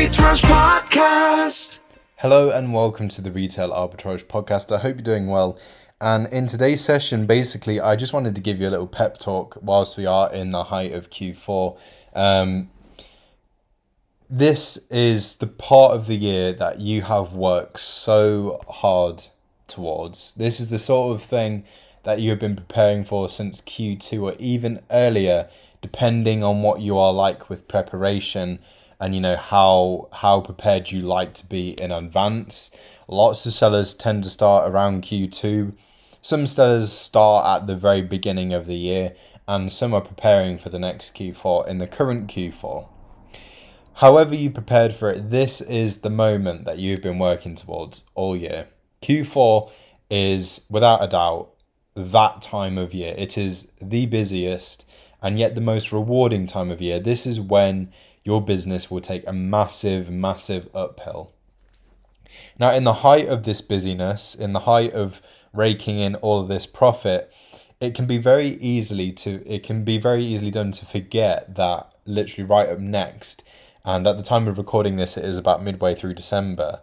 Arbitrage Podcast. Hello and welcome to the Retail Arbitrage Podcast. I hope you're doing well. And in today's session, basically, I just wanted to give you a little pep talk whilst we are in the height of Q4. Um, this is the part of the year that you have worked so hard towards. This is the sort of thing that you have been preparing for since Q2 or even earlier, depending on what you are like with preparation and you know how how prepared you like to be in advance. Lots of sellers tend to start around Q2. Some sellers start at the very beginning of the year, and some are preparing for the next Q4 in the current Q4. However, you prepared for it, this is the moment that you've been working towards all year. Q4 is, without a doubt, that time of year. It is the busiest and yet the most rewarding time of year. This is when your business will take a massive, massive uphill. Now, in the height of this busyness, in the height of raking in all of this profit, it can be very easily to it can be very easily done to forget that literally right up next. And at the time of recording this, it is about midway through December.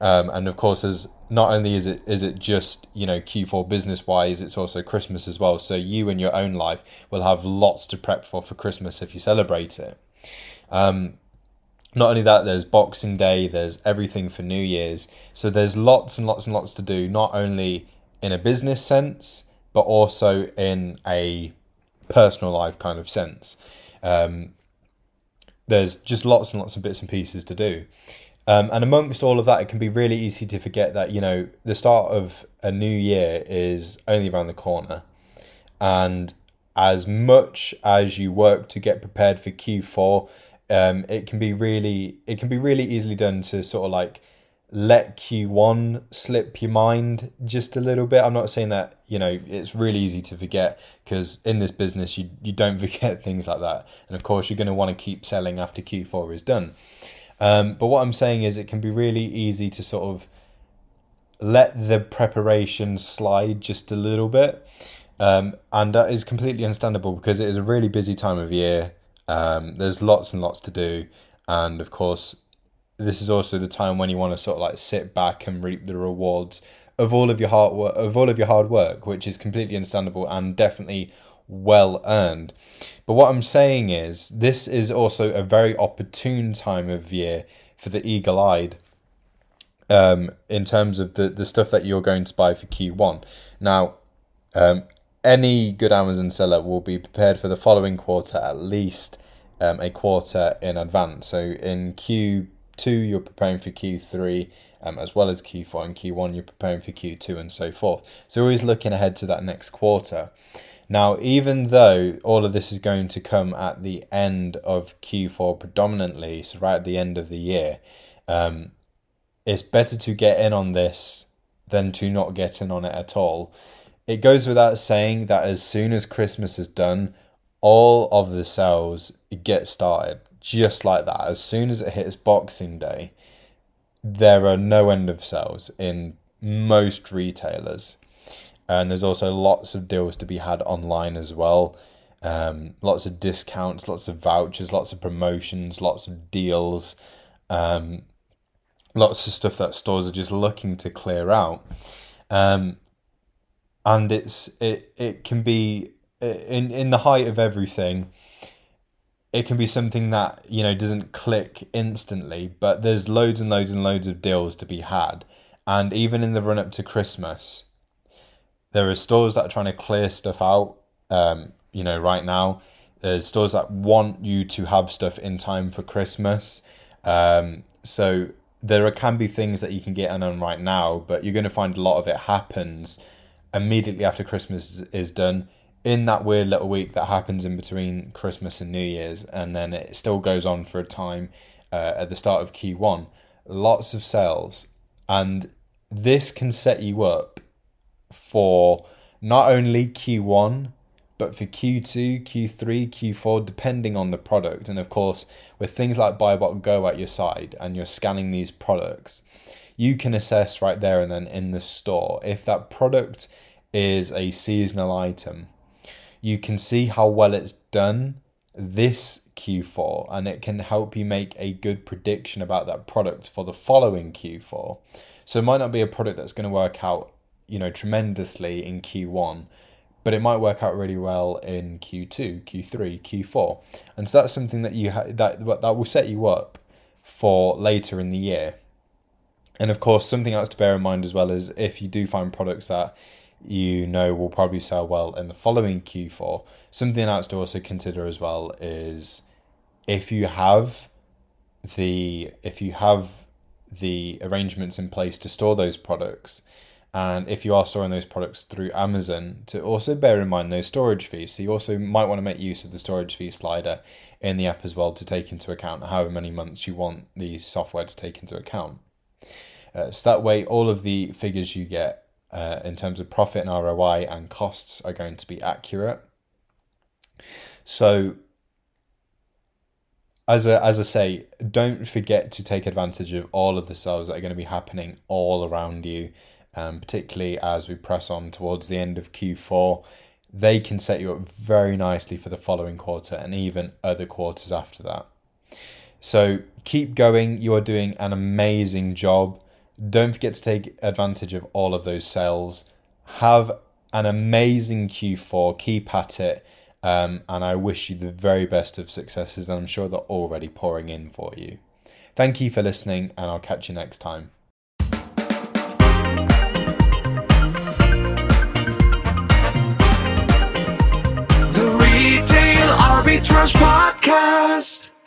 Um, and of course, as not only is it is it just you know Q4 business wise, it's also Christmas as well. So you in your own life will have lots to prep for for Christmas if you celebrate it. Um, not only that, there's Boxing Day, there's everything for New Year's. So there's lots and lots and lots to do, not only in a business sense, but also in a personal life kind of sense. Um, there's just lots and lots of bits and pieces to do. Um, and amongst all of that, it can be really easy to forget that, you know, the start of a new year is only around the corner. And as much as you work to get prepared for Q4, um, it can be really it can be really easily done to sort of like let Q1 slip your mind just a little bit. I'm not saying that, you know, it's really easy to forget because in this business you you don't forget things like that. And of course you're going to want to keep selling after Q4 is done. Um, but what I'm saying is it can be really easy to sort of let the preparation slide just a little bit. Um, and that is completely understandable because it is a really busy time of year. Um, there's lots and lots to do, and of course, this is also the time when you want to sort of like sit back and reap the rewards of all of your hard work, of all of your hard work, which is completely understandable and definitely well earned. But what I'm saying is, this is also a very opportune time of year for the eagle eyed. Um, in terms of the, the stuff that you're going to buy for Q1. Now, um, any good Amazon seller will be prepared for the following quarter at least um, a quarter in advance. So in Q2, you're preparing for Q3, um, as well as Q4 and Q1, you're preparing for Q2 and so forth. So always looking ahead to that next quarter. Now, even though all of this is going to come at the end of Q4 predominantly, so right at the end of the year, um, it's better to get in on this than to not get in on it at all it goes without saying that as soon as Christmas is done, all of the sales get started just like that. As soon as it hits Boxing Day, there are no end of sales in most retailers. And there's also lots of deals to be had online as well. Um, lots of discounts, lots of vouchers, lots of promotions, lots of deals, um, lots of stuff that stores are just looking to clear out. Um, and it's it it can be in in the height of everything it can be something that you know doesn't click instantly but there's loads and loads and loads of deals to be had and even in the run up to christmas there are stores that are trying to clear stuff out um, you know right now. There's stores that want you to have stuff in time for christmas. Um, so there can be things that you can get on right now but you're going to find a lot of it happens immediately after Christmas is done in that weird little week that happens in between Christmas and New Year's, and then it still goes on for a time uh, at the start of Q1. Lots of sales, and this can set you up for not only Q1 but for Q2, Q3, Q4, depending on the product. And of course, with things like BuyBot Pro at your side and you're scanning these products, you can assess right there and then in the store if that product is a seasonal item. You can see how well it's done this Q4 and it can help you make a good prediction about that product for the following Q4. So it might not be a product that's going to work out, you know, tremendously in Q1, but it might work out really well in Q2, Q3, Q4. And so that's something that you ha- that that will set you up for later in the year. And of course, something else to bear in mind as well is if you do find products that you know will probably sell well in the following Q4, something else to also consider as well is if you have the if you have the arrangements in place to store those products and if you are storing those products through Amazon to also bear in mind those storage fees. So you also might want to make use of the storage fee slider in the app as well to take into account however many months you want the software to take into account. Uh, so that way all of the figures you get uh, in terms of profit and ROI and costs are going to be accurate. So as I, as I say, don't forget to take advantage of all of the sales that are going to be happening all around you, um, particularly as we press on towards the end of Q4. They can set you up very nicely for the following quarter and even other quarters after that. So keep going. You are doing an amazing job. Don't forget to take advantage of all of those sales. Have an amazing Q4. Keep at it um, and I wish you the very best of successes, and I'm sure they're already pouring in for you. Thank you for listening, and I'll catch you next time. Retail Arbitrage Podcast.